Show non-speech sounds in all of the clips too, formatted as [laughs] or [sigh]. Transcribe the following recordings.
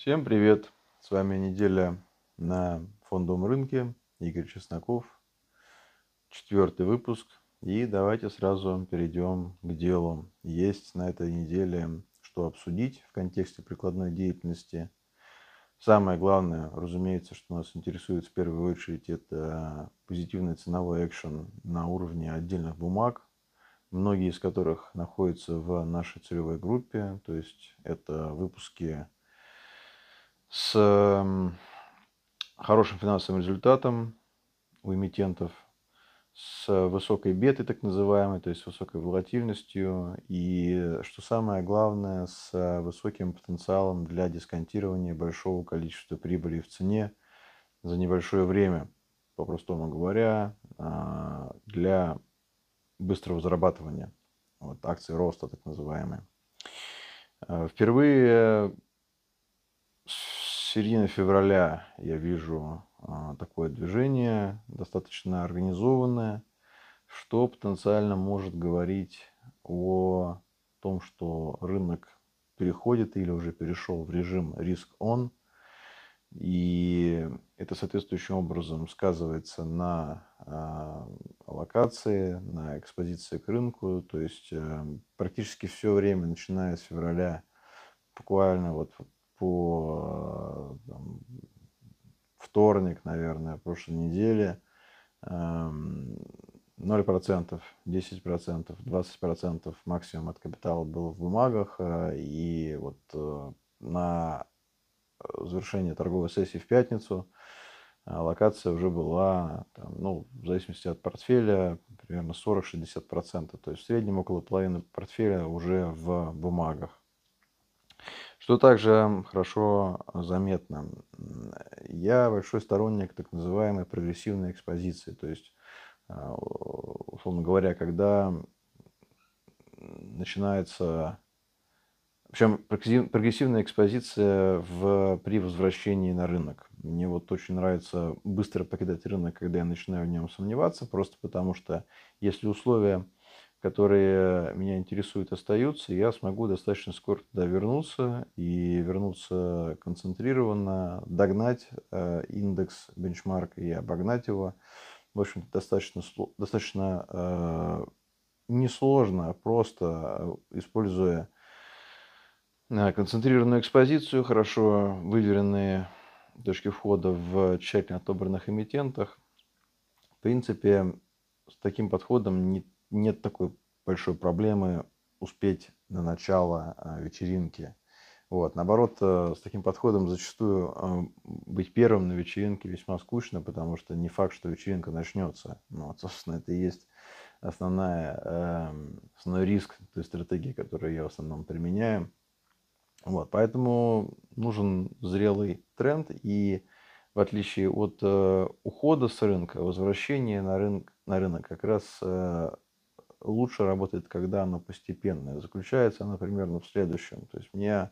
Всем привет! С вами неделя на фондовом рынке. Игорь Чесноков. Четвертый выпуск. И давайте сразу перейдем к делу. Есть на этой неделе что обсудить в контексте прикладной деятельности. Самое главное, разумеется, что нас интересует в первую очередь, это позитивный ценовой экшен на уровне отдельных бумаг, многие из которых находятся в нашей целевой группе. То есть это выпуски с хорошим финансовым результатом у эмитентов, с высокой бетой, так называемой, то есть высокой волатильностью, и, что самое главное, с высоким потенциалом для дисконтирования большого количества прибыли в цене за небольшое время, по-простому говоря, а, для быстрого зарабатывания. Вот, акции роста, так называемые. А, впервые середины февраля я вижу а, такое движение, достаточно организованное, что потенциально может говорить о том, что рынок переходит или уже перешел в режим риск-он. И это соответствующим образом сказывается на э, локации, на экспозиции к рынку. То есть э, практически все время, начиная с февраля, буквально вот по там, вторник, наверное, прошлой неделе 0%, 10%, 20% максимум от капитала было в бумагах. Э, и вот э, на завершение торговой сессии в пятницу э, локация уже была, там, ну, в зависимости от портфеля, примерно 40-60%. То есть в среднем около половины портфеля уже в бумагах. Что также хорошо заметно, я большой сторонник так называемой прогрессивной экспозиции. То есть, а, условно говоря, когда начинается... Общем, прогрессивная экспозиция в, при возвращении на рынок. Мне вот очень нравится быстро покидать рынок, когда я начинаю в нем сомневаться, просто потому что если условия которые меня интересуют, остаются, я смогу достаточно скоро туда вернуться и вернуться концентрированно, догнать э, индекс бенчмарк и обогнать его. В общем-то, достаточно, достаточно э, несложно, а просто используя э, концентрированную экспозицию, хорошо выверенные точки входа в тщательно отобранных эмитентах. В принципе, с таким подходом не нет такой большой проблемы успеть на начало а, вечеринки. Вот. Наоборот, э, с таким подходом зачастую э, быть первым на вечеринке весьма скучно, потому что не факт, что вечеринка начнется. Ну, вот, [laughs] собственно, это и есть основная, эм, основной риск той стратегии, которую я в основном применяю. Вот, поэтому нужен зрелый тренд, и в отличие от э, ухода с рынка, возвращение на рынок, на рынок как раз лучше работает, когда оно постепенное. Заключается оно примерно в следующем. То есть мне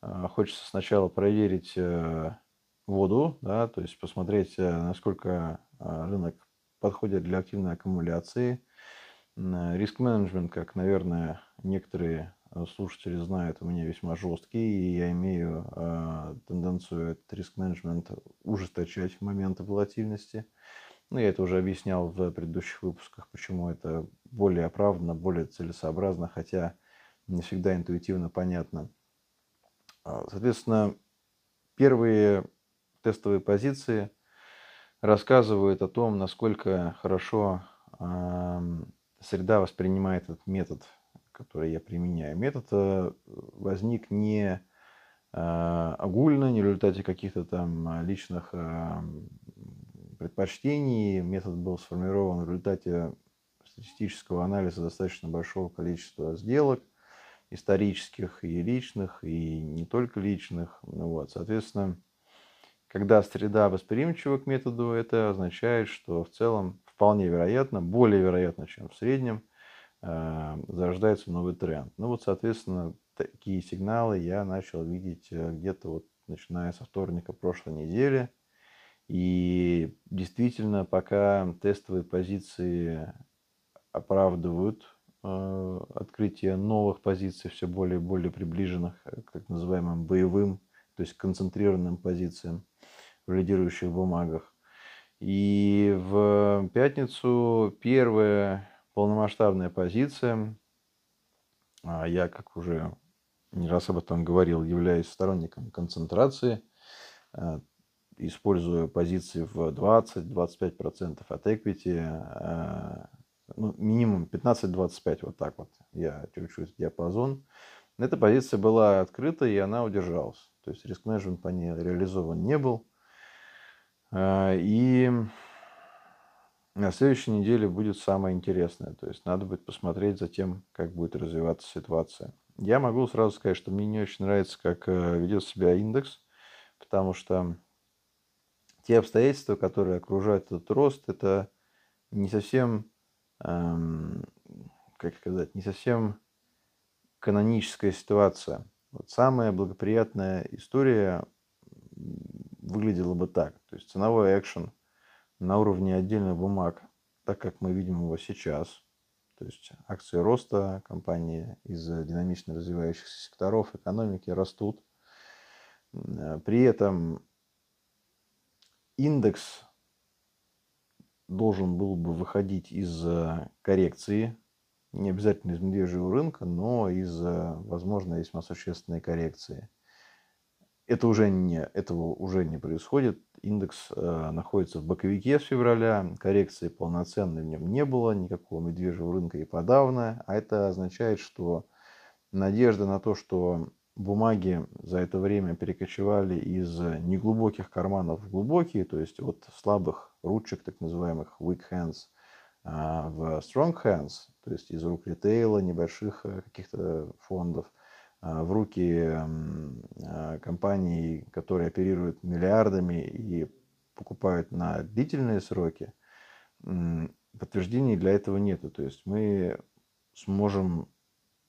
а, хочется сначала проверить э, воду, да, то есть посмотреть, э, насколько а, рынок подходит для активной аккумуляции. Риск-менеджмент, как, наверное, некоторые э, слушатели знают, у меня весьма жесткий, и я имею э, тенденцию этот риск-менеджмент ужесточать в моменты волатильности. Ну, я это уже объяснял в предыдущих выпусках, почему это более оправданно, более целесообразно, хотя не всегда интуитивно понятно. А, соответственно, первые тестовые позиции рассказывают о том, насколько хорошо среда воспринимает этот метод, который я применяю. Метод э, возник не а, огульно, не в результате каких-то там личных предпочтений. Метод был сформирован в результате статистического анализа достаточно большого количества сделок, исторических и личных, и не только личных. Ну вот, соответственно, когда среда восприимчива к методу, это означает, что в целом вполне вероятно, более вероятно, чем в среднем, э, зарождается новый тренд. Ну вот, соответственно, такие сигналы я начал видеть э, где-то вот начиная со вторника прошлой недели. И действительно, пока тестовые позиции оправдывают э, открытие новых позиций, все более и более приближенных к так называемым боевым то есть концентрированным позициям в лидирующих бумагах. И в пятницу первая полномасштабная позиция, а я, как уже не раз об этом говорил, являюсь сторонником концентрации, а, использую позиции в 20-25% от equity, ну, минимум 15-25, вот так вот я этот диапазон. Эта позиция была открыта, и она удержалась. То есть риск-менеджмент по ней реализован не был. А, и на следующей неделе будет самое интересное. То есть надо будет посмотреть за тем, как будет развиваться ситуация. Я могу сразу сказать, что мне не очень нравится, как э, ведет себя индекс, потому что те обстоятельства, которые окружают этот рост, это не совсем, как сказать, не совсем каноническая ситуация. Вот самая благоприятная история выглядела бы так. То есть ценовой экшен на уровне отдельных бумаг, так как мы видим его сейчас. То есть акции роста, компании из динамично развивающихся секторов экономики растут. При этом индекс должен был бы выходить из коррекции, не обязательно из медвежьего рынка, но из, возможно, весьма существенной коррекции. Это уже не, этого уже не происходит. Индекс э, находится в боковике с февраля. Коррекции полноценной в нем не было. Никакого медвежьего рынка и подавно. А это означает, что надежда на то, что бумаги за это время перекочевали из неглубоких карманов в глубокие, то есть от слабых ручек, так называемых weak hands, а, в strong hands, то есть из рук ритейла, небольших э, каких-то фондов, а, в руки а, компаний, которые оперируют миллиардами и покупают на длительные сроки, подтверждений для этого нету. То есть мы сможем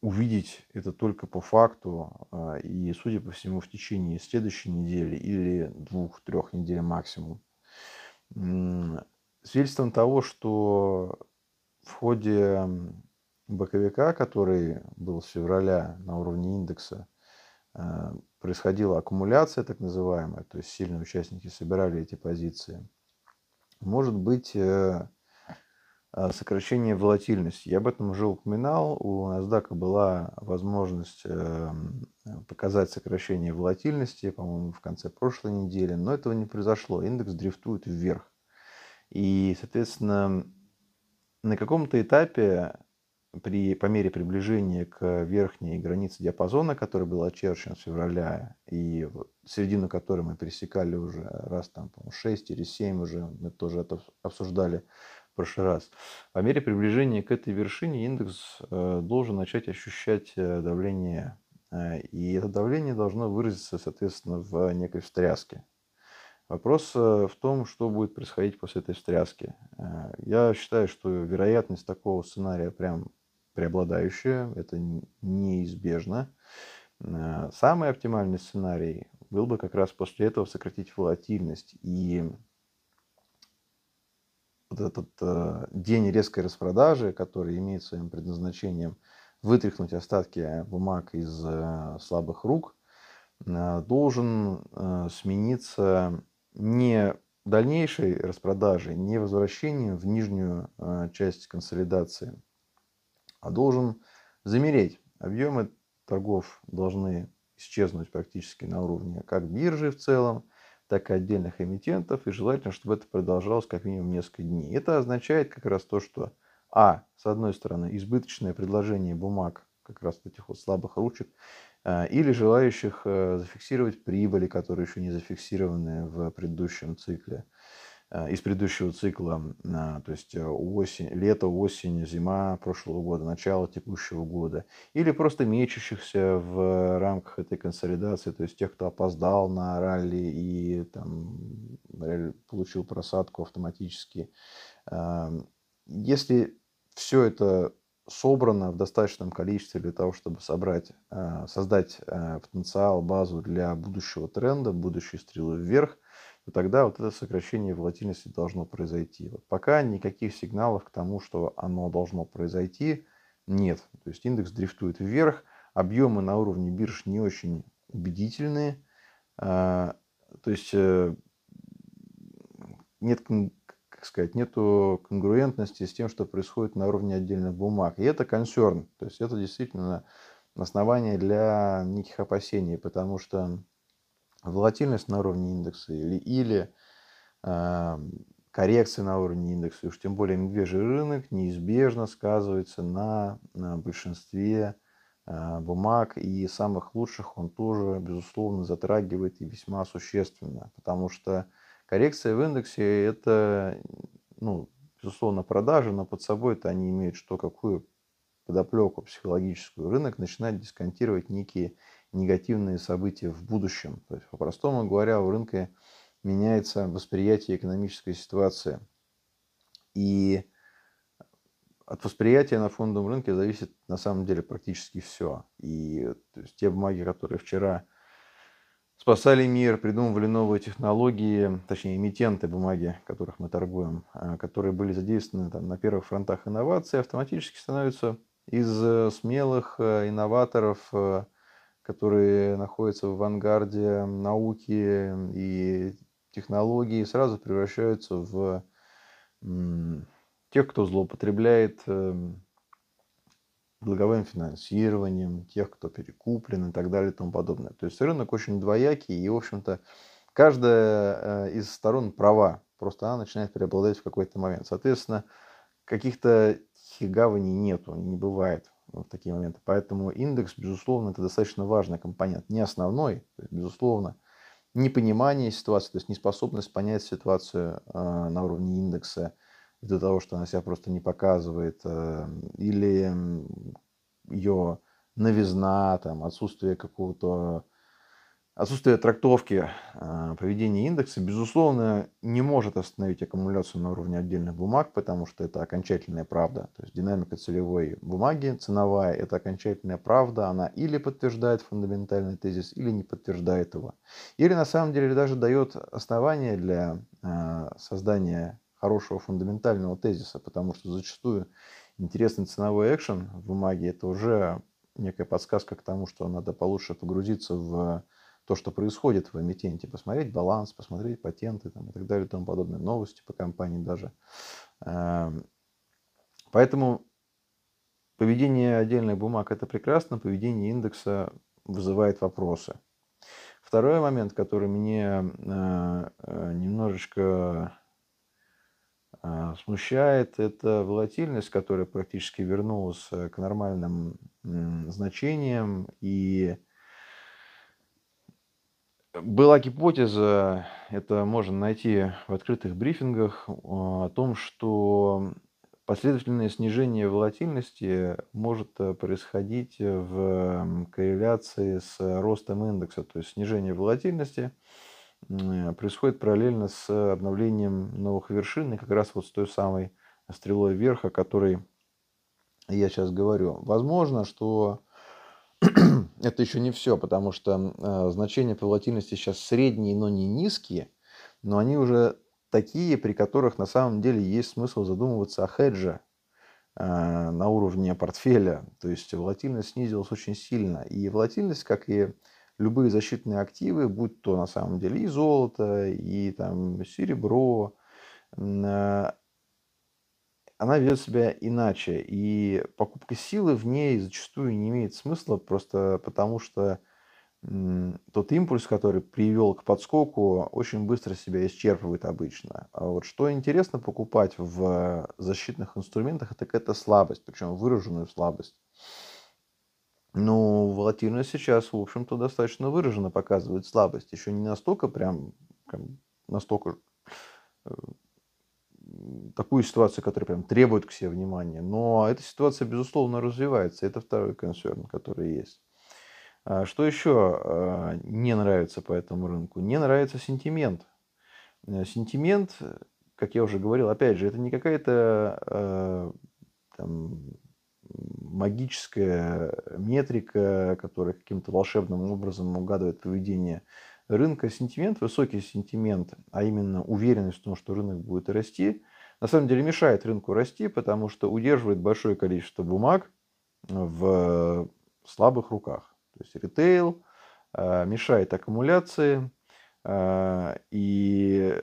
увидеть это только по факту и, судя по всему, в течение следующей недели или двух-трех недель максимум. Свидетельством того, что в ходе боковика, который был с февраля на уровне индекса, э, происходила аккумуляция так называемая, то есть сильные участники собирали эти позиции. Может быть э, сокращение волатильности. Я об этом уже упоминал. У NASDAQ была возможность показать сокращение волатильности, по-моему, в конце прошлой недели, но этого не произошло. Индекс дрифтует вверх. И, соответственно, на каком-то этапе при, по мере приближения к верхней границе диапазона, который был очерчен с февраля, и середину которой мы пересекали уже раз там, по 6 или 7 уже, мы тоже это обсуждали прошлый раз. По мере приближения к этой вершине индекс э, должен начать ощущать э, давление, э, и это давление должно выразиться, соответственно, в некой встряске. Вопрос в том, что будет происходить после этой встряски. Я считаю, что вероятность такого сценария прям преобладающее, это неизбежно. Самый оптимальный сценарий был бы как раз после этого сократить волатильность и вот этот э, день резкой распродажи, который имеет своим предназначением вытряхнуть остатки бумаг из э, слабых рук, должен смениться не дальнейшей распродажей, не возвращением в нижнюю часть консолидации, а должен замереть. Объемы торгов должны исчезнуть практически на уровне как биржи в целом, так и отдельных эмитентов, и желательно, чтобы это продолжалось как минимум несколько дней. Это означает как раз то, что а, с одной стороны, избыточное предложение бумаг, как раз этих вот слабых ручек, э, или желающих э, зафиксировать прибыли, которые еще не зафиксированы в предыдущем цикле. Э, из предыдущего цикла, то есть э, осень, лето, осень, зима прошлого года, начало текущего года, или просто мечущихся в рамках этой консолидации, то есть тех, кто опоздал на ралли и там, получил просадку автоматически. Эм, если все это собрано в достаточном количестве для того, чтобы собрать, э, создать потенциал, базу для будущего тренда, будущей стрелы вверх – то тогда вот это сокращение волатильности должно произойти. Вот пока никаких сигналов к тому, что оно должно произойти, нет. То есть индекс дрифтует вверх, объемы на уровне бирж не очень убедительные. то есть нет, как сказать, нету конгруентности с тем, что происходит на уровне отдельных бумаг. И это консерн, то есть это действительно основание для неких опасений, потому что волатильность на уровне индекса или, или э, коррекция на уровне индекса, уж тем более медвежий рынок, неизбежно сказывается на, на большинстве э, бумаг, и самых лучших он тоже, безусловно, затрагивает и весьма существенно, потому что коррекция в индексе – это, ну, безусловно, продажи, но под собой это они имеют что, какую подоплеку психологическую. Рынок начинает дисконтировать некие негативные события в будущем. То есть, по-простому говоря, у рынка меняется восприятие экономической ситуации. И от восприятия на фондовом рынке зависит на самом деле практически все. И то есть, те бумаги, которые вчера спасали мир, придумывали новые технологии, точнее, эмитенты бумаги, которых мы торгуем, а, которые были задействованы там, на первых фронтах инноваций, автоматически становятся из э, смелых э, инноваторов, э, которые находятся в авангарде науки и технологий, сразу превращаются в тех, кто злоупотребляет эм, долговым финансированием, тех, кто перекуплен и так далее и тому подобное. То есть рынок очень двоякий, и, в общем-то, каждая из сторон права, просто она начинает преобладать в какой-то момент. Соответственно, каких-то тихих гаваней нету, не бывает в такие моменты. Поэтому индекс, безусловно, это достаточно важный компонент. Не основной, безусловно, непонимание ситуации, то есть неспособность понять ситуацию э, на уровне индекса из-за того, что она себя просто не показывает, э, или ее новизна, там, отсутствие какого-то Отсутствие трактовки а, поведения индекса, безусловно, не может остановить аккумуляцию на уровне отдельных бумаг, потому что это окончательная правда. То есть динамика целевой бумаги, ценовая, это окончательная правда. Она или подтверждает фундаментальный тезис, или не подтверждает его. Или на самом деле даже дает основания для а, создания хорошего фундаментального тезиса, потому что зачастую интересный ценовой экшен в бумаге это уже некая подсказка к тому, что надо получше погрузиться в то, что происходит в эмитенте, посмотреть баланс, посмотреть патенты там, и так далее и тому подобное, новости по компании даже. Эм, поэтому поведение отдельных бумаг это прекрасно, поведение индекса вызывает вопросы. Второй момент, который мне э, э, немножечко смущает, это волатильность, которая практически вернулась к нормальным значениям и была гипотеза, это можно найти в открытых брифингах, о том, что последовательное снижение волатильности может э, происходить в корреляции с ростом индекса. То есть снижение волатильности происходит параллельно с обновлением новых вершин, и как раз вот с той самой стрелой вверх, о которой я сейчас говорю. Возможно, что [clears throat] это еще не все, потому что э, значения по волатильности сейчас средние, но не низкие, но они уже такие, при которых на самом деле есть смысл задумываться о хедже э, на уровне портфеля. То есть волатильность снизилась очень сильно. И волатильность, как и любые защитные активы, будь то на самом деле и золото, и там серебро, э, она ведет себя иначе. И покупка силы в ней зачастую не имеет смысла, просто потому что тот импульс, который привел к подскоку, очень быстро себя исчерпывает обычно. А вот что интересно покупать в защитных инструментах, это какая-то слабость, причем выраженную слабость. Ну, волатильность сейчас, в общем-то, достаточно выраженно показывает слабость. Еще не настолько прям, прям настолько э, такую ситуацию, которая прям требует к себе внимания. Но эта ситуация, безусловно, развивается. Это второй концерн, который есть. А что еще а, не нравится по этому рынку? Не нравится сентимент. Э, сентимент, как я уже говорил, опять же, это не какая-то там, магическая метрика, которая каким-то волшебным образом угадывает поведение рынка сентимент, высокий сентимент, а именно уверенность в том, что рынок будет расти, на самом деле мешает рынку расти, потому что удерживает большое количество бумаг в слабых руках. То есть ритейл, мешает аккумуляции, и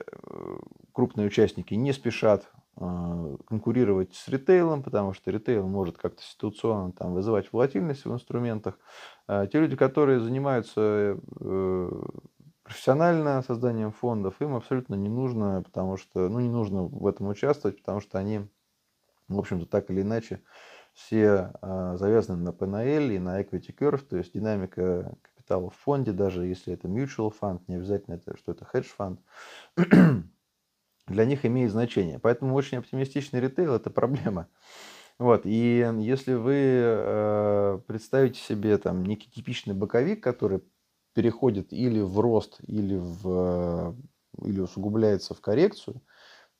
крупные участники не спешат конкурировать с ритейлом, потому что ритейл может как-то ситуационно там, вызывать волатильность в инструментах. Те люди, которые занимаются профессионально созданием фондов, им абсолютно не нужно, потому что, ну, не нужно в этом участвовать, потому что они, в общем-то, так или иначе, все э, завязаны на PNL и на equity curve, то есть динамика капитала в фонде, даже если это mutual fund, не обязательно это, что это hedge фонд, для них имеет значение. Поэтому очень оптимистичный ритейл – это проблема. Вот, и если вы э, представите себе там некий типичный боковик, который переходит или в рост, или, в, или усугубляется в коррекцию,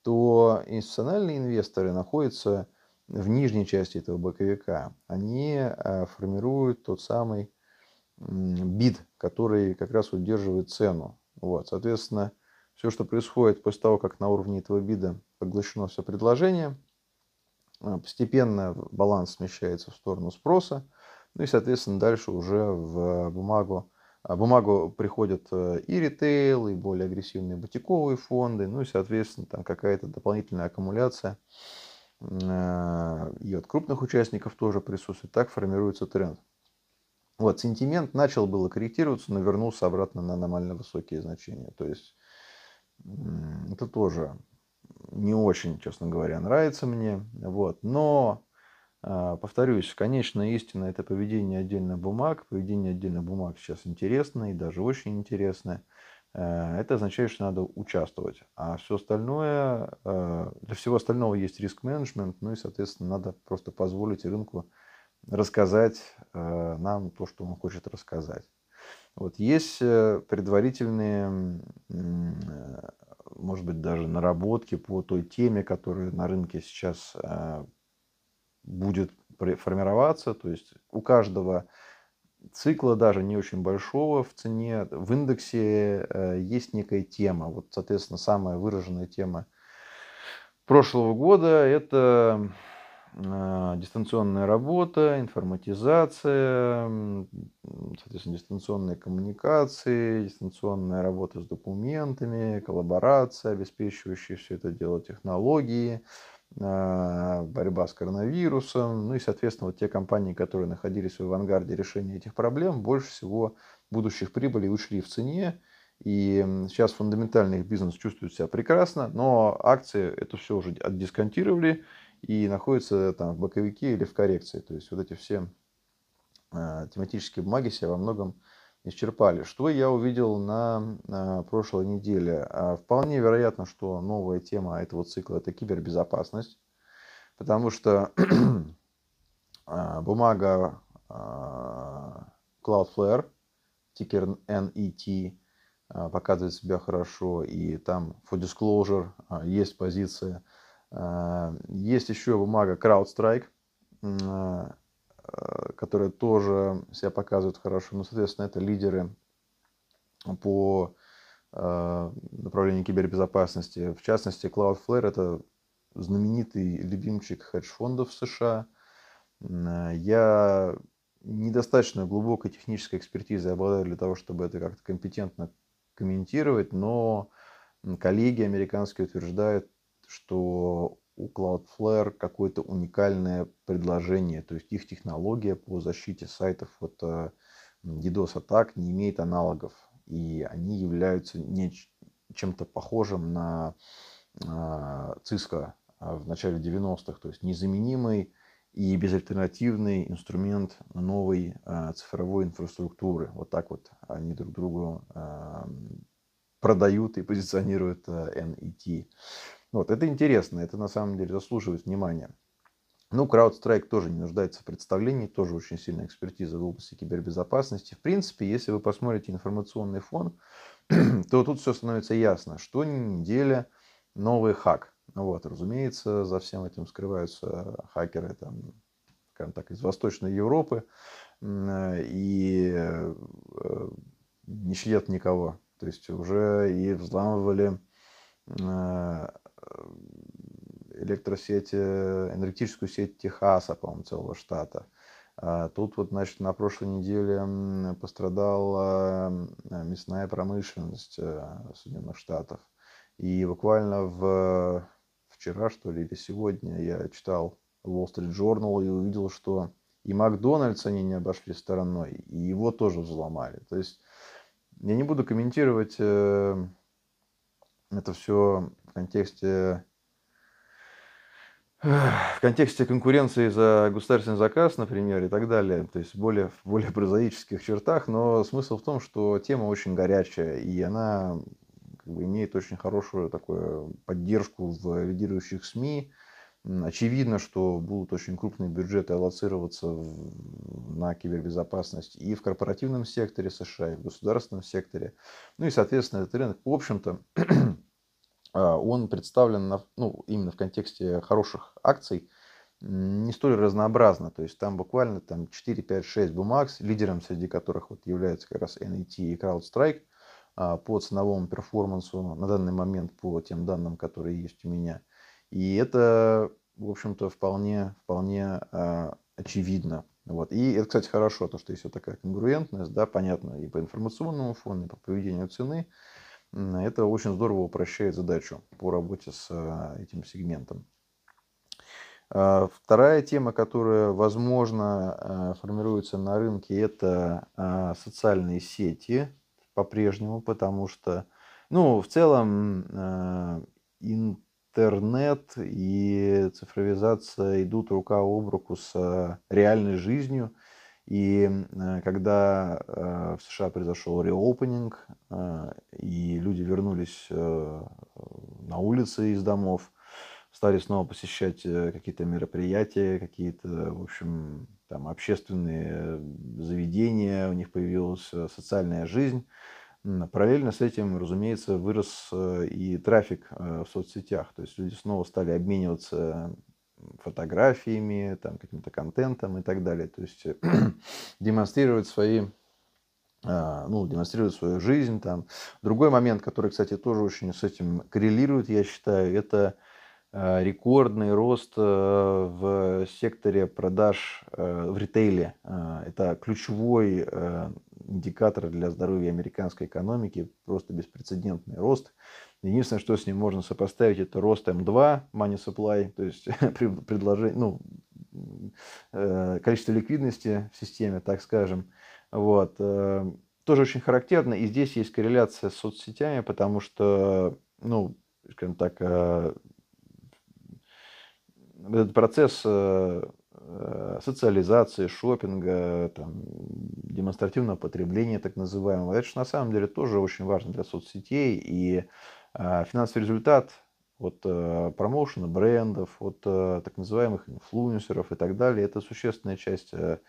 то институциональные инвесторы находятся в нижней части этого боковика. Они э, формируют тот самый бид, который как раз удерживает цену. Вот, соответственно, все, что происходит после того, как на уровне этого бида поглощено все предложение, э, постепенно баланс смещается в сторону спроса, ну и, соответственно, дальше уже в бумагу а бумагу приходят э, и ритейл, и более агрессивные бутиковые фонды, ну и, соответственно, там какая-то дополнительная аккумуляция э, и от крупных участников тоже присутствует. Так формируется тренд. Вот, сентимент начал было корректироваться, но вернулся обратно на аномально высокие значения. То есть это тоже не очень, честно говоря, нравится мне. Вот. Но а, повторюсь, конечная истина – это поведение отдельных бумаг. Поведение отдельных бумаг сейчас интересно и даже очень интересное. Э, это означает, что надо участвовать. А все остальное, э, для всего остального есть риск-менеджмент, ну и, соответственно, надо просто позволить рынку рассказать э, нам то, что он хочет рассказать. Вот есть предварительные, может быть, даже наработки по той теме, которая на рынке сейчас будет формироваться. То есть у каждого цикла, даже не очень большого в цене, в индексе э, есть некая тема. Вот, соответственно, самая выраженная тема прошлого года – это э, дистанционная работа, информатизация, соответственно, дистанционные коммуникации, дистанционная работа с документами, коллаборация, обеспечивающие все это дело технологии – а, борьба с коронавирусом, ну и, соответственно, вот те компании, которые находились в авангарде решения этих проблем, больше всего будущих прибылей ушли в цене, и сейчас фундаментальный бизнес чувствует себя прекрасно, но акции это все уже отдисконтировали и находятся там в боковике или в коррекции. То есть вот эти все э, тематические бумаги себя во многом исчерпали. Что я увидел на, на прошлой неделе? А, вполне вероятно, что новая тема этого цикла – это кибербезопасность, потому что [clears throat] а, бумага а, Cloudflare, тикер NET, показывает себя хорошо, и там for disclosure есть позиция. Есть еще бумага CrowdStrike, Э, которые тоже себя показывают хорошо. Ну, соответственно, это лидеры по э, направлению кибербезопасности. В частности, Cloudflare – это знаменитый любимчик хедж-фондов США. Я недостаточно глубокой технической экспертизы обладаю для того, чтобы это как-то компетентно комментировать, но коллеги американские утверждают, что у Cloudflare какое-то уникальное предложение, то есть их технология по защите сайтов от э, DDoS-атак не имеет аналогов, и они являются не чем-то похожим на Cisco а, в начале 90-х, то есть незаменимый и безальтернативный инструмент новой а, цифровой инфраструктуры. Вот так вот они друг другу а, продают и позиционируют NET. Вот, это интересно, это на самом деле заслуживает внимания. Ну, CrowdStrike тоже не нуждается в представлении, тоже очень сильная экспертиза в области кибербезопасности. В принципе, если вы посмотрите информационный фон, [clears throat] то тут все становится ясно, что неделя новый хак. Вот, разумеется, за всем этим скрываются хакеры, там, скажем так, из Восточной Европы и э, не щадят никого. То есть уже и взламывали э, электросеть, энергетическую сеть Техаса, по-моему, целого штата. А тут вот, значит, на прошлой неделе пострадала мясная промышленность э, Соединенных Штатов. И буквально в вчера, что ли, или сегодня я читал Wall Street Journal и увидел, что и Макдональдс они не обошли стороной, и его тоже взломали. То есть я не буду комментировать э, это все контексте в контексте конкуренции за государственный заказ, например, и так далее, то есть более, в более прозаических чертах, но смысл в том, что тема очень горячая, и она как бы, имеет очень хорошую такую поддержку в лидирующих СМИ. Очевидно, что будут очень крупные бюджеты аллоцироваться в, на кибербезопасность и в корпоративном секторе США, и в государственном секторе. Ну и, соответственно, этот рынок, в общем-то, [clears throat] он представлен на, ну, именно в контексте хороших акций не столь разнообразно. То есть там буквально там 4, 5, 6 бумаг, лидером среди которых вот является как раз NET и CrowdStrike а, по ценовому перформансу на данный момент по тем данным, которые есть у меня. И это, в общем-то, вполне, вполне а, очевидно. Вот. И это, кстати, хорошо, то, что есть вот такая конгруентность, да, понятно, и по информационному фону, и по поведению цены. Это очень здорово упрощает задачу по работе с э, этим сегментом. А, вторая тема, которая, возможно, э, формируется на рынке, это а, социальные сети по-прежнему, потому что, ну, в целом, интернет и цифровизация идут рука об руку с реальной жизнью – и э, когда э, в США произошел реопенинг, э, и люди вернулись на улицы из домов, стали снова посещать какие-то мероприятия, какие-то, в общем, там общественные заведения, у них появилась социальная жизнь. Параллельно с этим, разумеется, вырос и трафик в соцсетях. То есть люди снова стали обмениваться фотографиями, там, каким-то контентом и так далее. То есть [clears throat] демонстрировать свои а, ну, демонстрировать свою жизнь. Там. Другой момент, который, кстати, тоже очень с этим коррелирует, я считаю, это а, рекордный рост а, в секторе продаж в ритейле. Это ключевой индикатор для здоровья американской экономики, просто беспрецедентный рост. Единственное, что с ним можно сопоставить, это рост М2, money supply, то есть [laughs] предложение, ну, э, количество ликвидности в системе, так скажем. Вот. Э, тоже очень характерно. И здесь есть корреляция с соцсетями, потому что, ну, скажем так, э, этот процесс социализации, шопинга, там, демонстративного потребления так называемого, это же на самом деле тоже очень важно для соцсетей. И финансовый результат от э, промоушена брендов, от э, так называемых инфлюенсеров и так далее, это существенная часть э,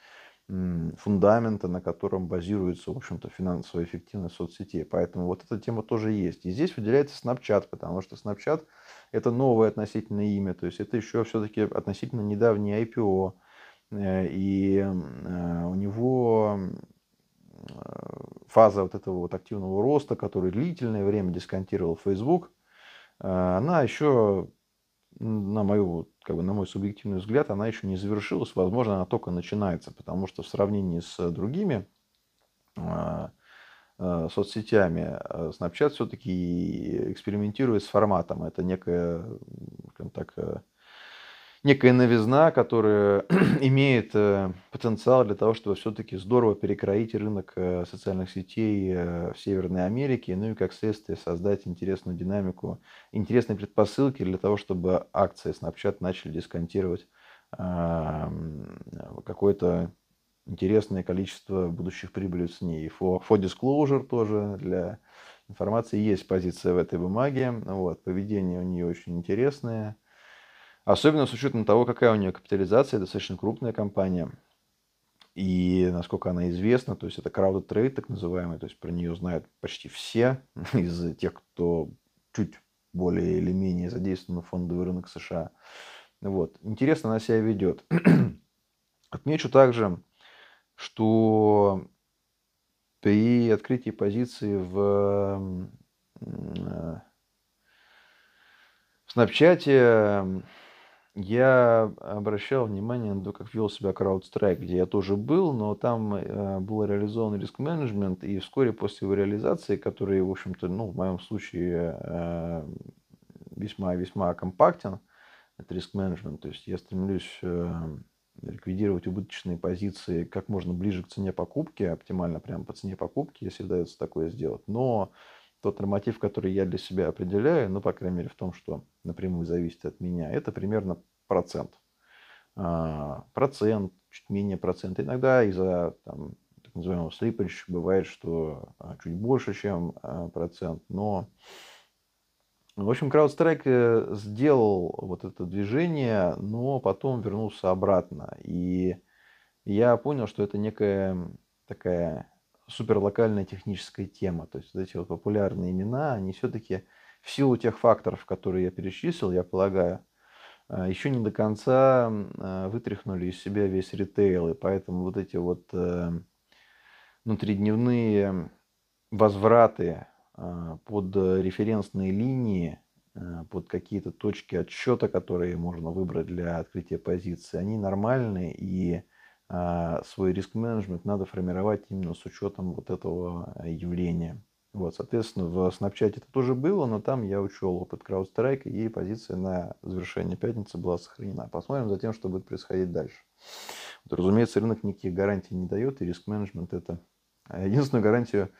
фундамента, на котором базируется, в общем-то, финансовая эффективность соцсетей. Поэтому вот эта тема тоже есть. И здесь выделяется Snapchat, потому что Snapchat – это новое относительно имя, то есть это еще все-таки относительно недавний IPO. И у него фаза вот этого вот активного роста, который длительное время дисконтировал Facebook, э, она еще, на, мою, как бы, на мой субъективный взгляд, она еще не завершилась. Возможно, она только начинается, потому что в сравнении с другими э, э, соцсетями Snapchat все-таки экспериментирует с форматом. Это некая, скажем так, некая новизна, которая [clears throat] имеет э, потенциал для того, чтобы все-таки здорово перекроить рынок э, социальных сетей э, в Северной Америке, ну и как следствие создать интересную динамику, интересные предпосылки для того, чтобы акции Snapchat начали дисконтировать какое-то интересное количество будущих прибылей в цене. И for disclosure тоже для информации есть позиция в этой бумаге. Вот, поведение у нее очень интересное. Особенно с учетом того, какая у нее капитализация, достаточно крупная компания. И насколько она известна, то есть это crowded trade, так называемый, то есть про нее знают почти все [laughs] из тех, кто чуть более или менее задействован в фондовый рынок США. Вот. Интересно она себя ведет. [clears throat] Отмечу также, что при открытии позиции в, э, в Snapchat я обращал внимание на то, как вел себя CrowdStrike, где я тоже был, но там э, был реализован риск-менеджмент, и вскоре после его реализации, который, в общем-то, ну, в моем случае э, весьма-весьма компактен, это риск-менеджмент, то есть я стремлюсь э, ликвидировать убыточные позиции как можно ближе к цене покупки, оптимально прямо по цене покупки, если удается такое сделать. Но тот норматив, который я для себя определяю, ну, по крайней мере, в том, что напрямую зависит от меня, это примерно процент. А, процент, чуть менее процента. Иногда из-за там, так называемого слипач бывает, что а, чуть больше, чем а, процент, но в общем, CrowdStrike э, сделал вот это движение, но потом вернулся обратно. И я понял, что это некая такая суперлокальная техническая тема. То есть вот эти вот популярные имена, они все-таки в силу тех факторов, которые я перечислил, я полагаю, э, еще не до конца э, вытряхнули из себя весь ритейл. И поэтому вот эти вот внутридневные возвраты под референсные линии, под какие-то точки отсчета, которые можно выбрать для открытия позиции, они нормальные, и свой риск-менеджмент надо формировать именно с учетом вот этого явления. Вот, соответственно, в Snapchat это тоже было, но там я учел опыт CrowdStrike, и позиция на завершение пятницы была сохранена. Посмотрим за тем, что будет происходить дальше. Вот, разумеется, рынок никаких гарантий не дает, и риск-менеджмент это единственную гарантию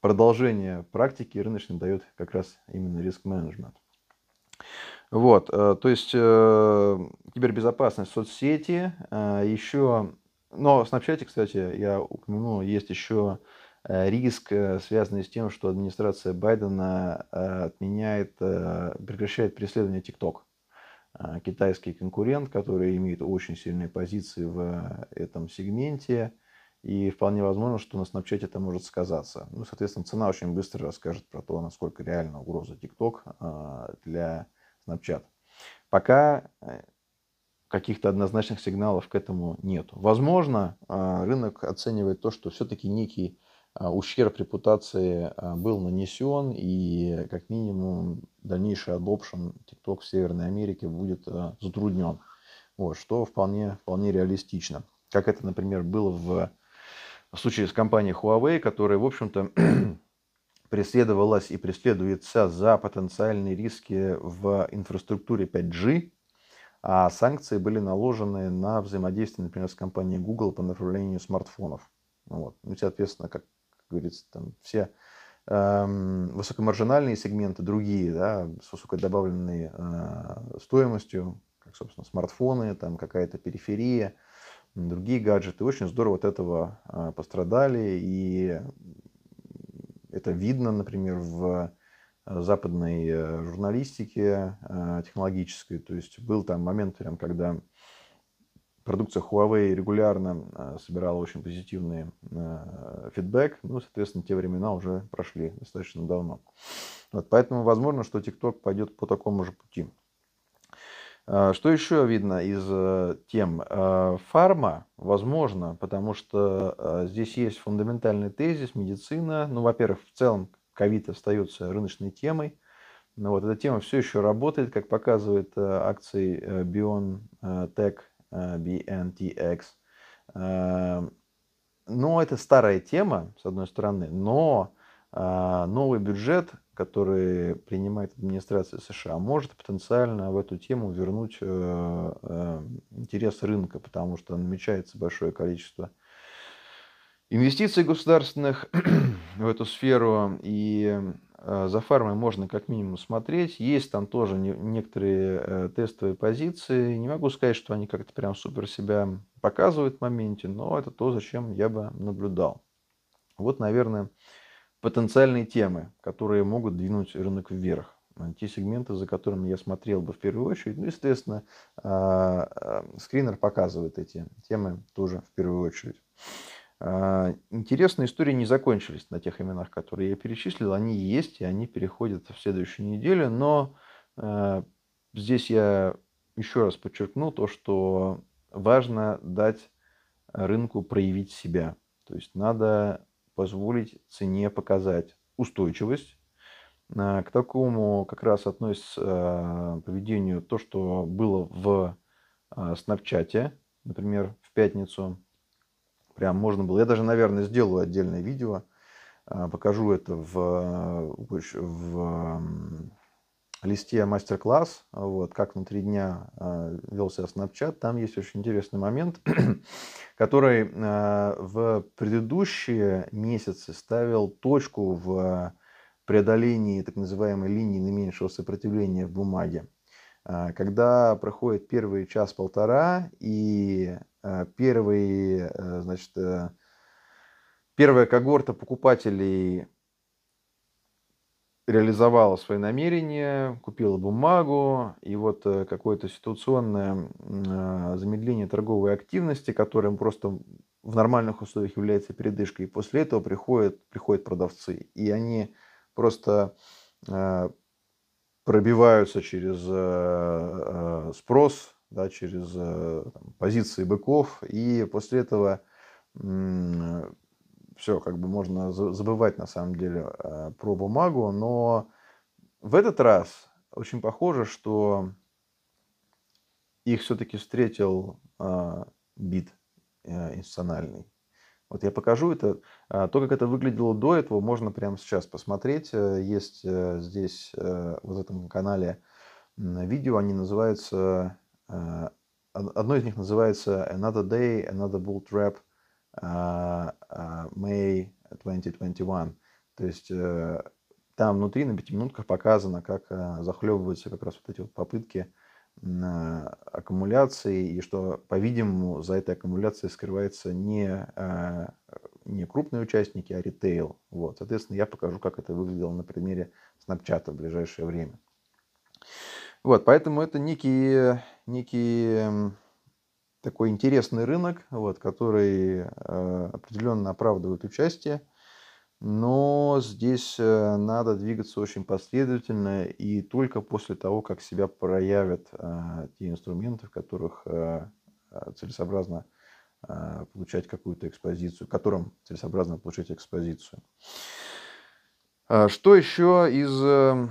продолжение практики рыночной дает как раз именно риск-менеджмент. Вот, э, то есть э, кибербезопасность соцсети, э, еще, но в Snapchat, кстати, я упомянул, есть еще риск, связанный с тем, что администрация Байдена отменяет, прекращает преследование TikTok. Китайский конкурент, который имеет очень сильные позиции в этом сегменте, и вполне возможно, что на Snapchat это может сказаться. Ну, соответственно, цена очень быстро расскажет про то, насколько реально угроза TikTok для Snapchat. Пока э, каких-то однозначных сигналов к этому нет. Возможно, а, рынок оценивает то, что все-таки некий а, ущерб репутации был нанесен, и как минимум дальнейший adoption TikTok в Северной Америке будет затруднен. Вот, что вполне, вполне реалистично. Как это, например, было в в случае с компанией Huawei, которая, в общем-то, [clears throat] преследовалась и преследуется за потенциальные риски в инфраструктуре 5G, а санкции были наложены на взаимодействие, например, с компанией Google по направлению смартфонов. Вот. Ну, соответственно, как, говорится, там все эм, высокомаржинальные сегменты, другие, да, с высокой добавленной э, стоимостью, как, собственно, смартфоны, там какая-то периферия – другие гаджеты. Очень здорово от этого а, пострадали. И это видно, например, в а, западной э, журналистике а, технологической. То есть был там момент, прям, когда продукция Huawei регулярно собирала очень позитивный фидбэк. Ну, соответственно, те времена уже прошли достаточно давно. Вот, поэтому возможно, что TikTok пойдет по такому же пути. А, что еще видно из э, тем? А, фарма, возможно, потому что а, здесь есть фундаментальный тезис, медицина. Ну, во-первых, в целом ковид остается рыночной темой. Но вот эта тема все еще работает, как показывает э, акции э, BioNTech, BNTX. Но это старая тема, с одной стороны, но новый бюджет которые принимает администрация США, может потенциально в эту тему вернуть э, э, интерес рынка, потому что намечается большое количество инвестиций государственных [clears throat] в эту сферу, и э, за фармой можно как минимум смотреть. Есть там тоже некоторые тестовые позиции. Не могу сказать, что они как-то прям супер себя показывают в моменте, но это то, зачем я бы наблюдал. Вот, наверное, потенциальные темы, которые могут двинуть рынок вверх. А, те сегменты, за которыми я смотрел бы в первую очередь. Ну, естественно, а, а, скринер показывает эти темы тоже в первую очередь. Интересные истории не закончились на тех именах, которые я перечислил. Они есть, и они переходят в следующую неделю. Но здесь я еще раз подчеркну то, что важно дать рынку проявить себя. То есть надо позволить цене показать устойчивость, К такому как раз относится поведению то, что было в Снапчате, например, в пятницу. Прям можно было. Я даже, наверное, сделаю отдельное видео. Покажу это в, в листе мастер-класс, вот, как внутри дня э, велся Snapchat, там есть очень интересный момент, [clears throat] который э, в предыдущие месяцы ставил точку в преодолении так называемой линии наименьшего сопротивления в бумаге. Э, когда проходит первый час-полтора и э, первый, э, значит, э, первая когорта покупателей реализовала свои намерения, купила бумагу, и вот э, какое-то ситуационное а, замедление торговой активности, которое просто в нормальных условиях является передышкой, и после этого приходят, приходят продавцы, и они просто а, пробиваются через спрос, да, через позиции быков, и после этого все, как бы можно забывать на самом деле э, про бумагу, но в этот раз очень похоже, что их все-таки встретил э, бит э, институциональный. Вот я покажу это. То, как это выглядело до этого, можно прямо сейчас посмотреть. Есть здесь, в этом канале, видео, они называются... Одно из них называется Another Day, Another Bull Trap – а, а, May 2021. То есть э, там внутри на пяти минутках показано, как э, захлебываются как раз вот эти вот попытки аккумуляции, и что, по-видимому, за этой аккумуляцией скрывается не, э, не крупные участники, а ритейл. Вот. Соответственно, я покажу, как это выглядело на примере Snapchat в ближайшее время. Вот, поэтому это некий, некий такой интересный рынок, вот, который э, определенно оправдывает участие. Но здесь э, надо двигаться очень последовательно и только после того, как себя проявят э, те инструменты, в которых э, целесообразно э, получать какую-то экспозицию, которым целесообразно получать экспозицию. А что еще из... Э,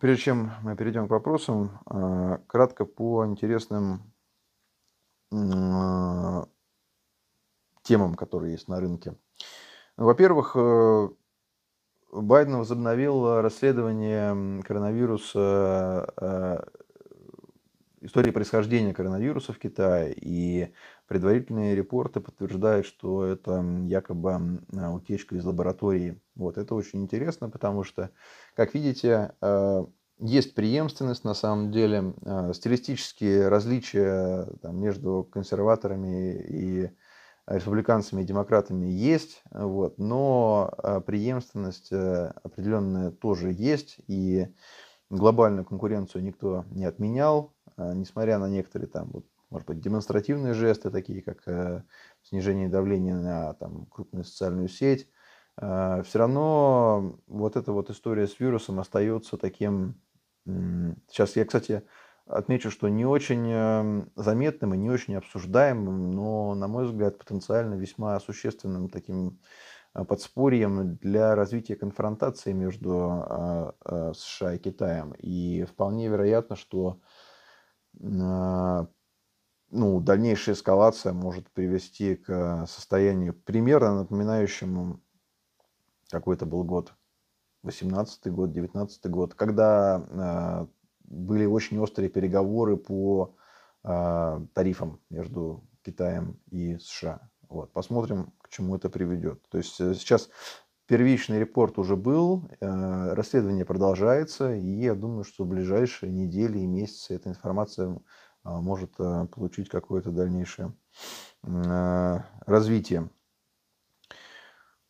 прежде чем мы перейдем к вопросам, э, кратко по интересным темам, которые есть на рынке. Во-первых, э, Байден возобновил расследование коронавируса, э, истории происхождения коронавируса в Китае. И предварительные репорты подтверждают, что это якобы утечка из лаборатории. Вот это очень интересно, потому что, как видите, э, есть преемственность на самом деле, а, стилистические различия там, между консерваторами и республиканцами и демократами есть, вот, но а, преемственность э, определенная тоже есть, и глобальную конкуренцию никто не отменял, а, несмотря на некоторые там, вот, может быть, демонстративные жесты, такие как э, снижение давления на там, крупную социальную сеть, все равно вот эта вот история с вирусом остается таким Сейчас я, кстати, отмечу, что не очень эм, заметным и не очень обсуждаемым, но, на мой взгляд, потенциально весьма существенным таким э, подспорьем для развития конфронтации между а, а, США и Китаем. И вполне вероятно, что а, ну, дальнейшая эскалация может привести к состоянию примерно напоминающему какой то был год 18 год, 19 год, когда э, были очень острые переговоры по э, тарифам между Китаем и США. Вот. Посмотрим, к чему это приведет. То есть э, сейчас первичный репорт уже был, расследование продолжается, и я думаю, что в ближайшие недели и месяцы эта информация может получить какое-то дальнейшее развитие.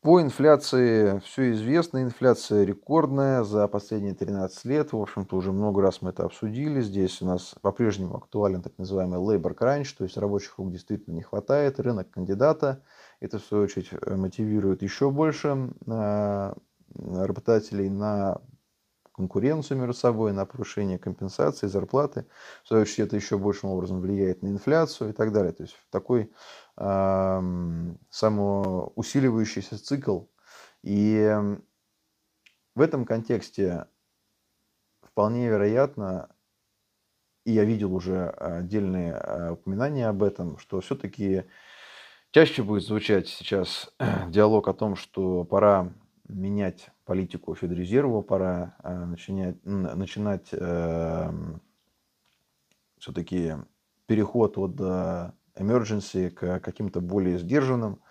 По инфляции все известно. Инфляция рекордная за последние 13 лет. В общем-то, уже много раз мы это обсудили. Здесь у нас по-прежнему актуален так называемый labor crunch, то есть рабочих рук действительно не хватает. Рынок кандидата. Это, в свою очередь, мотивирует еще больше э, работодателей на конкуренцию между собой, на повышение компенсации, зарплаты. В свою очередь, это еще большим образом влияет на инфляцию и так далее. То есть, такой самоусиливающийся цикл. И в этом контексте вполне вероятно, и я видел уже отдельные э, упоминания об этом, что все-таки чаще будет звучать сейчас [clears throat] диалог о том, что пора менять политику Федрезерва, пора э, начинать, начинать э, все-таки переход от э, emergency к каким-то более сдержанным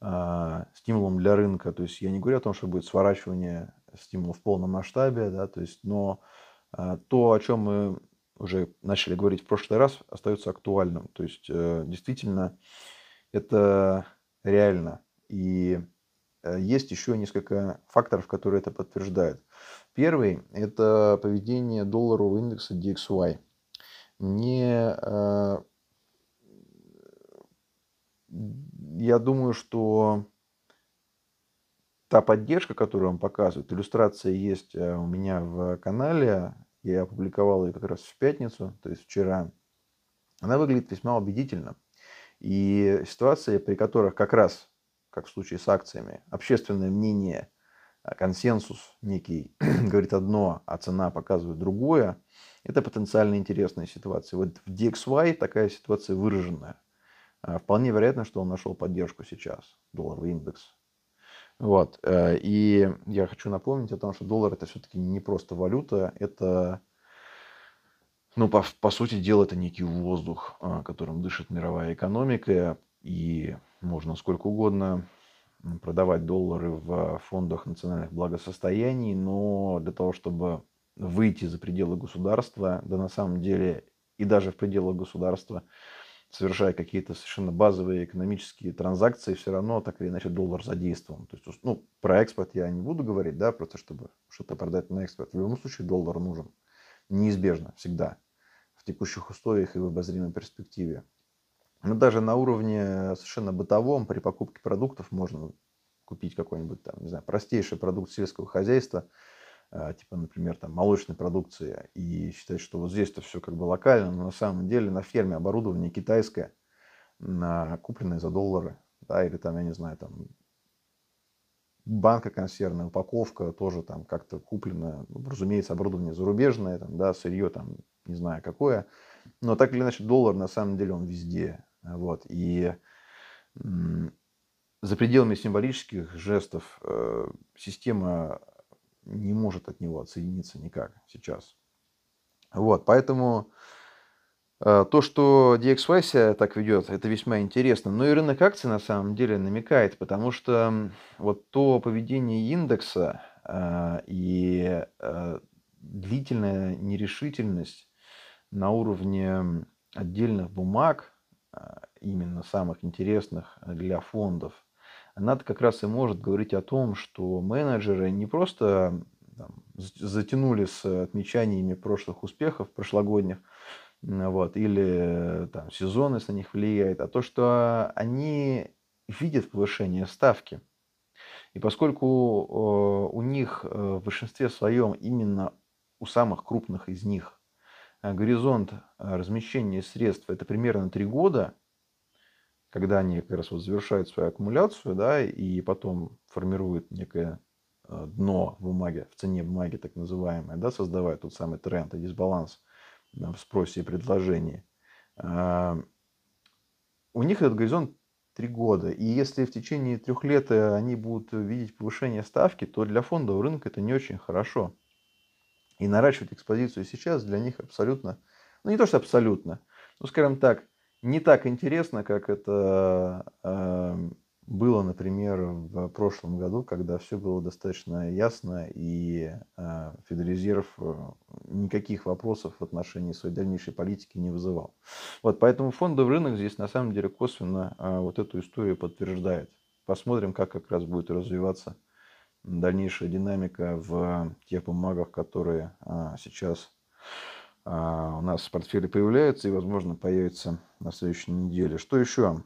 э, стимулам для рынка. То есть я не говорю о том, что будет сворачивание стимулов в полном масштабе, да, то есть, но э, то, о чем мы уже начали говорить в прошлый раз, остается актуальным. То есть э, действительно это реально. И э, есть еще несколько факторов, которые это подтверждают. Первый – это поведение долларового индекса DXY. Мне, э, я думаю, что та поддержка, которую он показывает, иллюстрация есть у меня в канале, я опубликовал ее как раз в пятницу, то есть вчера, она выглядит весьма убедительно. И ситуации, при которых как раз, как в случае с акциями, общественное мнение, а, консенсус некий [clears throat] говорит одно, а цена показывает другое, это потенциально интересная ситуация. Вот в DXY такая ситуация выраженная. А, вполне вероятно, что он нашел поддержку сейчас, долларовый индекс. Вот. Э, и я хочу напомнить о том, что доллар это все-таки не просто валюта, это, ну, по, по сути дела, это некий воздух, а, которым дышит мировая экономика, и можно сколько угодно продавать доллары в фондах национальных благосостояний, но для того, чтобы выйти за пределы государства, да на самом деле и даже в пределах государства, совершая какие-то совершенно базовые экономические транзакции, все равно так или иначе доллар задействован. То есть, ну, про экспорт я не буду говорить, да, просто чтобы что-то продать на экспорт. В любом случае доллар нужен. Неизбежно, всегда. В текущих условиях и в обозримой перспективе. Но даже на уровне совершенно бытовом при покупке продуктов можно купить какой-нибудь там, не знаю, простейший продукт сельского хозяйства – типа, например, там, молочной продукции, и считать, что вот здесь-то все как бы локально, но на самом деле на ферме оборудование китайское, купленное за доллары, да, или там, я не знаю, там, банка консервная, упаковка тоже там как-то куплена, ну, разумеется, оборудование зарубежное, там, да, сырье там, не знаю какое, но так или иначе доллар на самом деле он везде, вот, и за пределами символических жестов э, система не может от него отсоединиться никак сейчас. Вот, поэтому э, то, что DXY себя так ведет, это весьма интересно. Но и рынок акций на самом деле намекает, потому что вот то поведение индекса э, и э, длительная нерешительность на уровне отдельных бумаг, именно самых интересных для фондов, она как раз и может говорить о том, что менеджеры не просто там, затянули с отмечаниями прошлых успехов, прошлогодних, вот, или там, сезон, если на них влияет, а то, что они видят повышение ставки. И поскольку у них э, в большинстве своем именно у самых крупных из них э, горизонт э, размещения средств это примерно 3 года, когда они как раз вот завершают свою аккумуляцию, да, и потом формируют некое э, дно бумаги, в цене бумаги так называемое, да, создавая тот самый тренд и дисбаланс в спросе и предложении. А, у них этот горизонт три года. И если в течение трех лет э, они будут видеть повышение ставки, то для фондового рынка это не очень хорошо. И наращивать экспозицию сейчас для них абсолютно, ну не то что абсолютно, ну скажем так, не так интересно, как это э, было, например, в прошлом году, когда все было достаточно ясно, и э, Федрезерв э, никаких вопросов в отношении своей дальнейшей политики не вызывал. Вот, поэтому фондовый рынок здесь на самом деле косвенно э, вот эту историю подтверждает. Посмотрим, как как раз будет развиваться дальнейшая динамика в тех бумагах, которые э, сейчас у нас в портфеле появляются и, возможно, появится на следующей неделе. Что еще?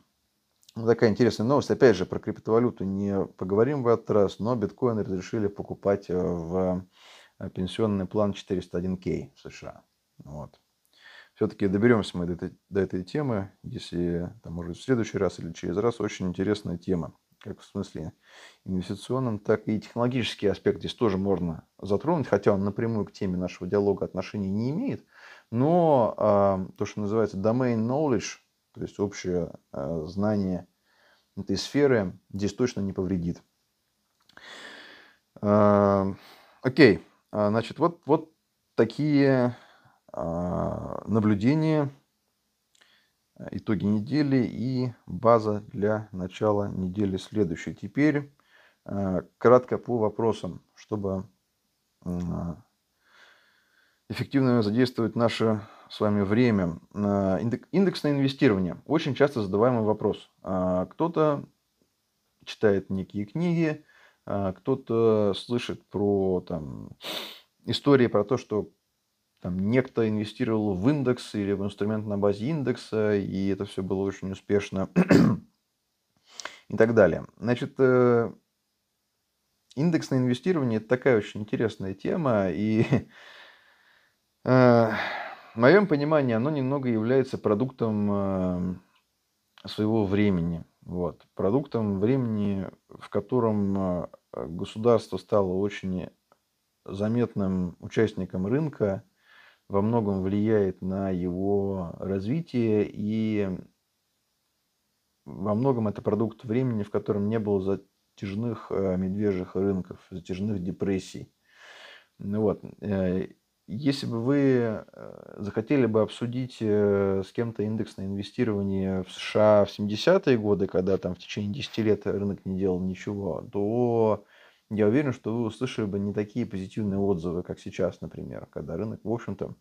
Ну, такая интересная новость. Опять же, про криптовалюту не поговорим в этот раз, но биткоин разрешили покупать э, в э, пенсионный план 401k в США. Вот. Все-таки доберемся мы до этой, до этой темы, если, там, может, в следующий раз или через раз. Очень интересная тема. Как в смысле инвестиционном, так и технологический аспект здесь тоже можно затронуть, хотя он напрямую к теме нашего диалога отношений не имеет. Но э, то, что называется domain knowledge, то есть общее э, знание этой сферы, здесь точно не повредит. Э, окей, значит, вот, вот такие наблюдения итоги недели и база для начала недели следующей. Теперь э, кратко по вопросам, чтобы э, эффективно задействовать наше с вами время. Индексное инвестирование. Очень часто задаваемый вопрос. Кто-то читает некие книги, кто-то слышит про там, истории про то, что там некто инвестировал в индекс или в инструмент на базе индекса, и это все было очень успешно и так далее. Значит, э, индексное инвестирование – это такая очень интересная тема, и э, в моем понимании оно немного является продуктом э, своего времени. Вот. Продуктом времени, в котором государство стало очень заметным участником рынка, во многом влияет на его развитие, и во многом это продукт времени, в котором не было затяжных э, медвежьих рынков, затяжных депрессий. Ну вот. Э, если бы вы э, захотели бы обсудить с кем-то индексное инвестирование в США в 70-е годы, когда там в течение 10 лет рынок не делал ничего, то я уверен, что вы услышали бы не такие позитивные отзывы, как сейчас, например, когда рынок, в общем-то,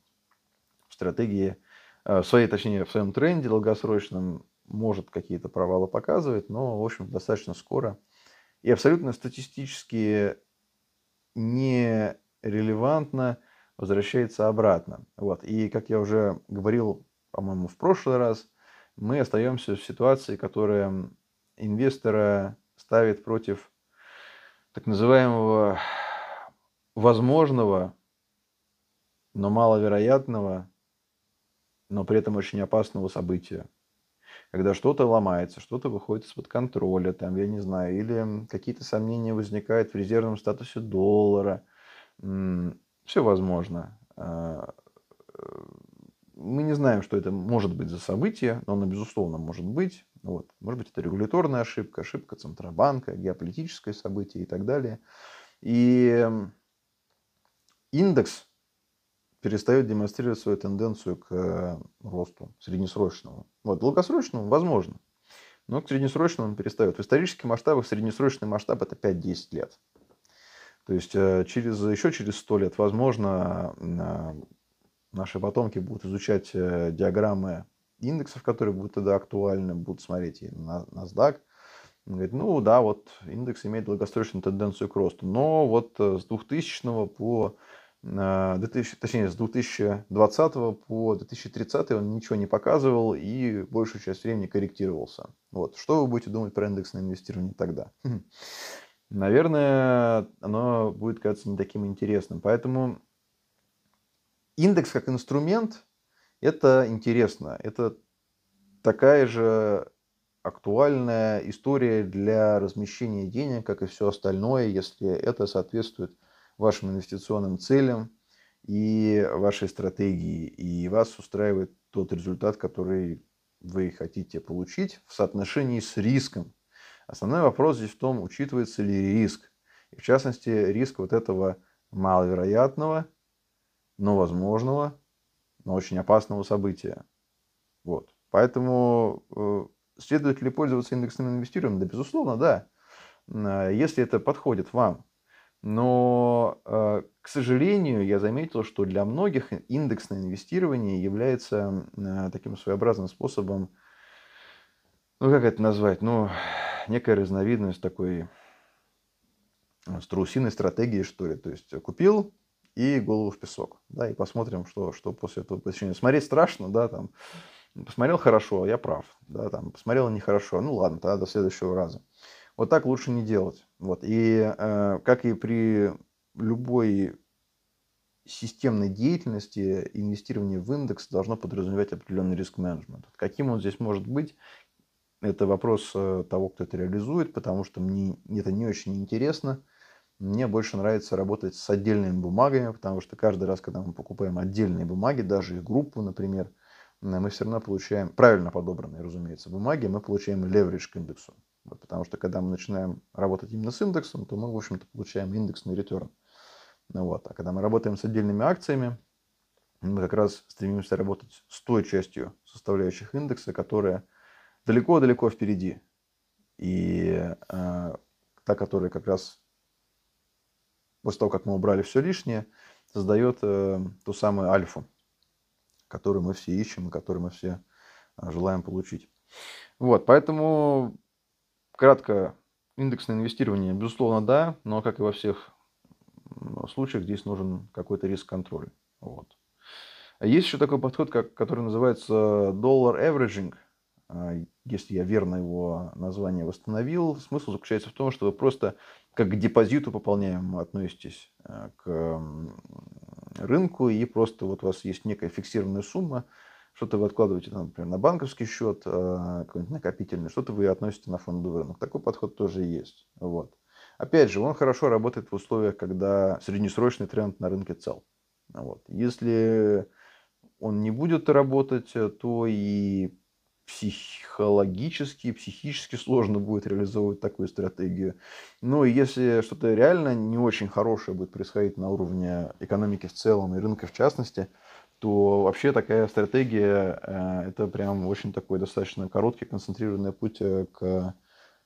в стратегии, э, в своей, точнее, в своем тренде долгосрочном может какие-то провалы показывать, но, в общем, достаточно скоро и абсолютно статистически нерелевантно возвращается обратно. Вот. И, как я уже говорил, по-моему, в прошлый раз, мы остаемся в ситуации, которая инвестора ставит против так называемого возможного, но маловероятного, но при этом очень опасного события. Когда что-то ломается, что-то выходит из-под контроля, там, я не знаю, или какие-то сомнения возникают в резервном статусе доллара. Все возможно. Не знаем, что это может быть за событие, но оно, безусловно, может быть. Вот. Может быть, это регуляторная ошибка, ошибка Центробанка, геополитическое событие и так далее. И индекс перестает демонстрировать свою тенденцию к э, росту среднесрочному. Вот, долгосрочному возможно, но к среднесрочному он перестает. В исторических масштабах среднесрочный масштаб это 5-10 лет. То есть э, через, еще через 100 лет, возможно, э, наши потомки будут изучать диаграммы индексов, которые будут тогда актуальны, будут смотреть и на NASDAQ. Он говорит, ну да, вот индекс имеет долгосрочную тенденцию к росту, но вот с 2000 по 2000, точнее, с 2020 по 2030 он ничего не показывал и большую часть времени корректировался. Вот. Что вы будете думать про индексное инвестирование тогда? Наверное, оно будет казаться не таким интересным. Поэтому индекс как инструмент – это интересно. Это такая же актуальная история для размещения денег, как и все остальное, если это соответствует вашим инвестиционным целям и вашей стратегии, и вас устраивает тот результат, который вы хотите получить в соотношении с риском. Основной вопрос здесь в том, учитывается ли риск. И в частности, риск вот этого маловероятного, но возможного, но очень опасного события. Вот. Поэтому э, следует ли пользоваться индексным инвестированием? Да, безусловно, да. Э, если это подходит вам. Но, э, к сожалению, я заметил, что для многих индексное инвестирование является э, таким своеобразным способом, ну как это назвать, ну некая разновидность такой э, страусиной стратегии, что ли. То есть купил и голову в песок, да, и посмотрим, что, что после этого посещения. Смотреть страшно, да, там, посмотрел хорошо, я прав, да, там, посмотрел нехорошо, ну ладно, тогда до следующего раза. Вот так лучше не делать. Вот. И э, как и при любой системной деятельности, инвестирование в индекс должно подразумевать определенный риск-менеджмент. Каким он здесь может быть, это вопрос э, того, кто это реализует, потому что мне это не очень интересно. Мне больше нравится работать с отдельными бумагами, потому что каждый раз, когда мы покупаем отдельные бумаги, даже их группу, например, мы все равно получаем, правильно подобранные, разумеется, бумаги, мы получаем leverage к индексу. Вот, потому что когда мы начинаем работать именно с индексом, то мы, в общем-то, получаем индексный ретерн. Ну, вот. А когда мы работаем с отдельными акциями, мы как раз стремимся работать с той частью составляющих индекса, которая далеко-далеко впереди. И э, та, которая как раз после того, как мы убрали все лишнее, создает э, ту самую альфу, которую мы все ищем и которую мы все э, желаем получить. Вот, поэтому кратко, индексное инвестирование, безусловно, да, но, как и во всех случаях, здесь нужен какой-то риск-контроль. Вот. Есть еще такой подход, как, который называется dollar averaging. А, если я верно его название восстановил, смысл заключается в том, что вы просто как к депозиту пополняемому относитесь э, к рынку, и просто вот у вас есть некая фиксированная сумма, что-то вы откладываете, например, на банковский счет, э, какой-нибудь накопительный, что-то вы относите на фондовый рынок. Такой подход тоже есть. Вот. Опять же, он хорошо работает в условиях, когда среднесрочный тренд на рынке цел. Вот. Если он не будет работать, то и психологически, психически сложно будет реализовывать такую стратегию. Но если что-то реально не очень хорошее будет происходить на уровне экономики в целом и рынка в частности, то вообще такая стратегия э, это прям очень такой достаточно короткий, концентрированный путь э, к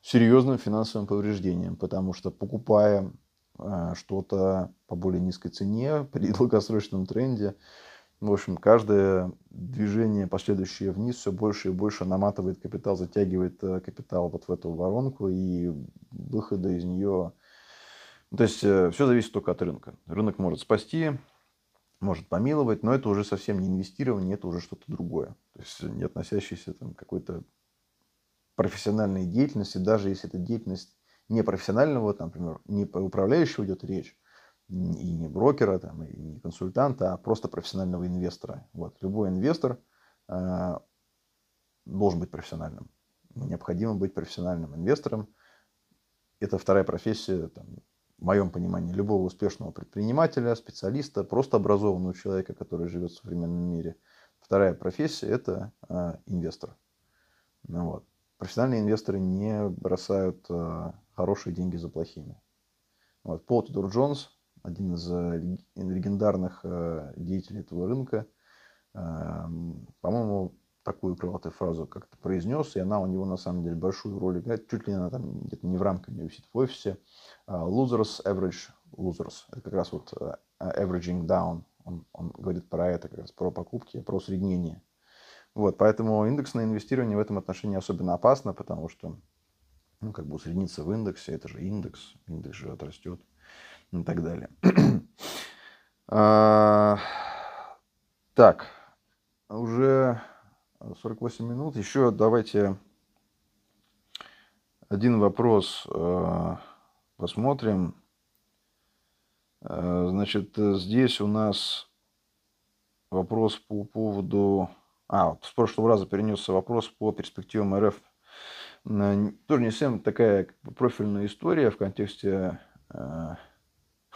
серьезным финансовым повреждениям, потому что покупая э, что-то по более низкой цене [laughs] при долгосрочном тренде, в общем, каждое движение, последующее вниз, все больше и больше наматывает капитал, затягивает э, капитал вот в эту воронку, и выхода из нее... Ну, то есть, э, все зависит только от рынка. Рынок может спасти, может помиловать, но это уже совсем не инвестирование, это уже что-то другое. То есть, не относящееся там, к какой-то профессиональной деятельности, даже если это деятельность не профессионального, там, например, не управляющего идет речь, и не брокера, там, и не консультанта, а просто профессионального инвестора. Вот. Любой инвестор э, должен быть профессиональным. Необходимо быть профессиональным инвестором. Это вторая профессия, там, в моем понимании, любого успешного предпринимателя, специалиста, просто образованного человека, который живет в современном мире. Вторая профессия – это э, инвестор. Ну, вот. Профессиональные инвесторы не бросают э, хорошие деньги за плохими. Вот. Пол Тидор Джонс один из э, легендарных э, деятелей этого рынка, эм, по-моему, такую крылатую фразу как-то произнес, и она у него на самом деле большую роль играет, чуть ли она там где-то не в рамках не висит в офисе. Э, losers, average losers. Это как раз вот averaging down. Он, он говорит про это, как раз про покупки, про усреднение. Вот, поэтому индексное инвестирование в этом отношении особенно опасно, потому что ну, как бы усредниться в индексе, это же индекс, индекс же отрастет и так далее. [clears throat] а, так, уже 48 минут. Еще давайте один вопрос э, посмотрим. Э, значит, здесь у нас вопрос по поводу... А, с прошлого раза перенесся вопрос по перспективам РФ. Тоже не совсем такая профильная история в контексте э,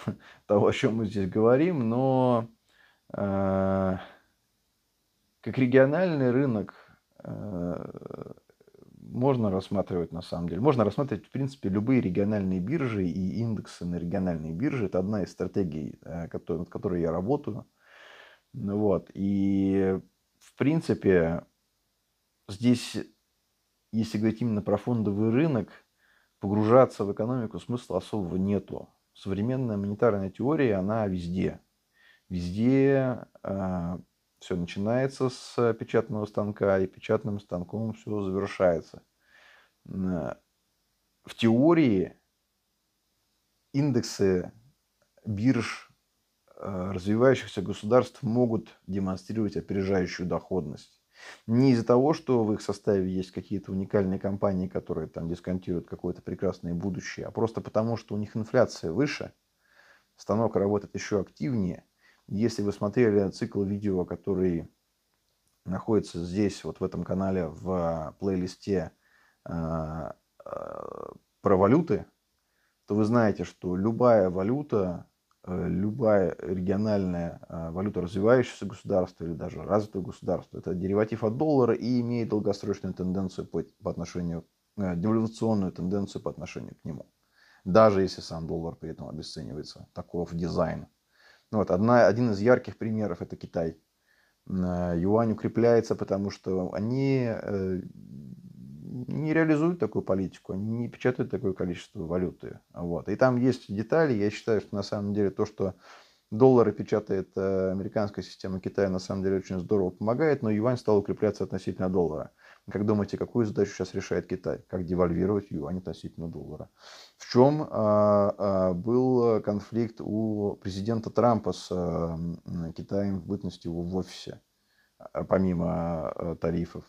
[laughs] того, о чем мы здесь говорим, но э, как региональный рынок э, можно рассматривать на самом деле. Можно рассматривать, в принципе, любые региональные биржи и индексы на региональные биржи. Это одна из стратегий, э, над которой я работаю. Ну вот. И, в принципе, здесь, если говорить именно про фондовый рынок, погружаться в экономику смысла особого нету современная монетарная теория, она везде. Везде э, все начинается с печатного станка, и печатным станком все завершается. В теории индексы бирж э, развивающихся государств могут демонстрировать опережающую доходность. Не из-за того, что в их составе есть какие-то уникальные компании, которые там дисконтируют какое-то прекрасное будущее, а просто потому, что у них инфляция выше, станок работает еще активнее. Если вы смотрели цикл видео, который находится здесь, вот в этом канале, в плейлисте про валюты, то вы знаете, что любая валюта, любая региональная валюта развивающегося государства или даже развитого государства, это дериватив от доллара и имеет долгосрочную тенденцию по, по отношению, девальвационную тенденцию по отношению к нему даже если сам доллар при этом обесценивается. Таков дизайн. Ну вот, одна, один из ярких примеров это Китай. Э, юань укрепляется, потому что они э, не реализуют такую политику, не печатают такое количество валюты. Вот. И там есть детали. Я считаю, что на самом деле то, что доллары печатает э, американская система Китая, на самом деле очень здорово помогает, но юань стал укрепляться относительно доллара. Как думаете, какую задачу сейчас решает Китай? Как девальвировать юань относительно доллара? В чем а, а, был конфликт у президента Трампа с а, Китаем в бытности его в офисе, а, помимо а, тарифов?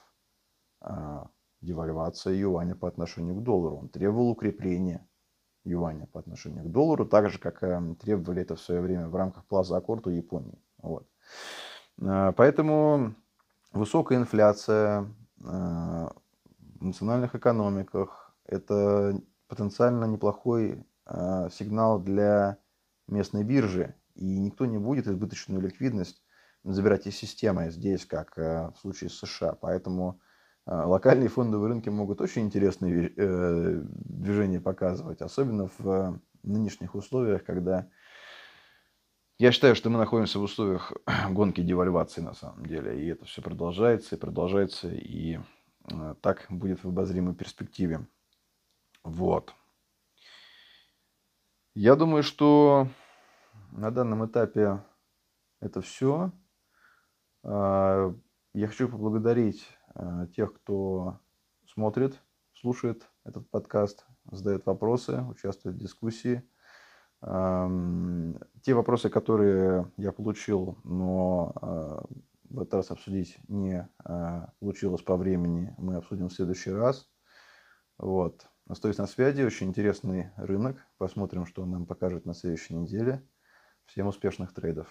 Девальвация юаня по отношению к доллару. Он требовал укрепления юаня по отношению к доллару, так же, как э, требовали это в свое время в рамках Плаза Аккорд у Японии. Вот. А, поэтому высокая инфляция, Э, в национальных экономиках. Это потенциально неплохой э, сигнал для местной биржи. И никто не будет избыточную ликвидность забирать из системы здесь, как э, в случае с США. Поэтому локальные фондовые рынки могут очень интересные движения показывать, особенно в нынешних условиях, когда я считаю, что мы находимся в условиях [clears throat] гонки девальвации на самом деле. И это все продолжается и продолжается. И э, так будет в обозримой перспективе. Вот. Я думаю, что на данном этапе это все. А, я хочу поблагодарить э, тех, кто смотрит, слушает этот подкаст, задает вопросы, участвует в дискуссии. Те вопросы, которые я получил, но а, в этот раз обсудить не а, получилось по времени, мы обсудим в следующий раз. Вот. Остаюсь на связи. Очень интересный рынок. Посмотрим, что он нам покажет на следующей неделе. Всем успешных трейдов.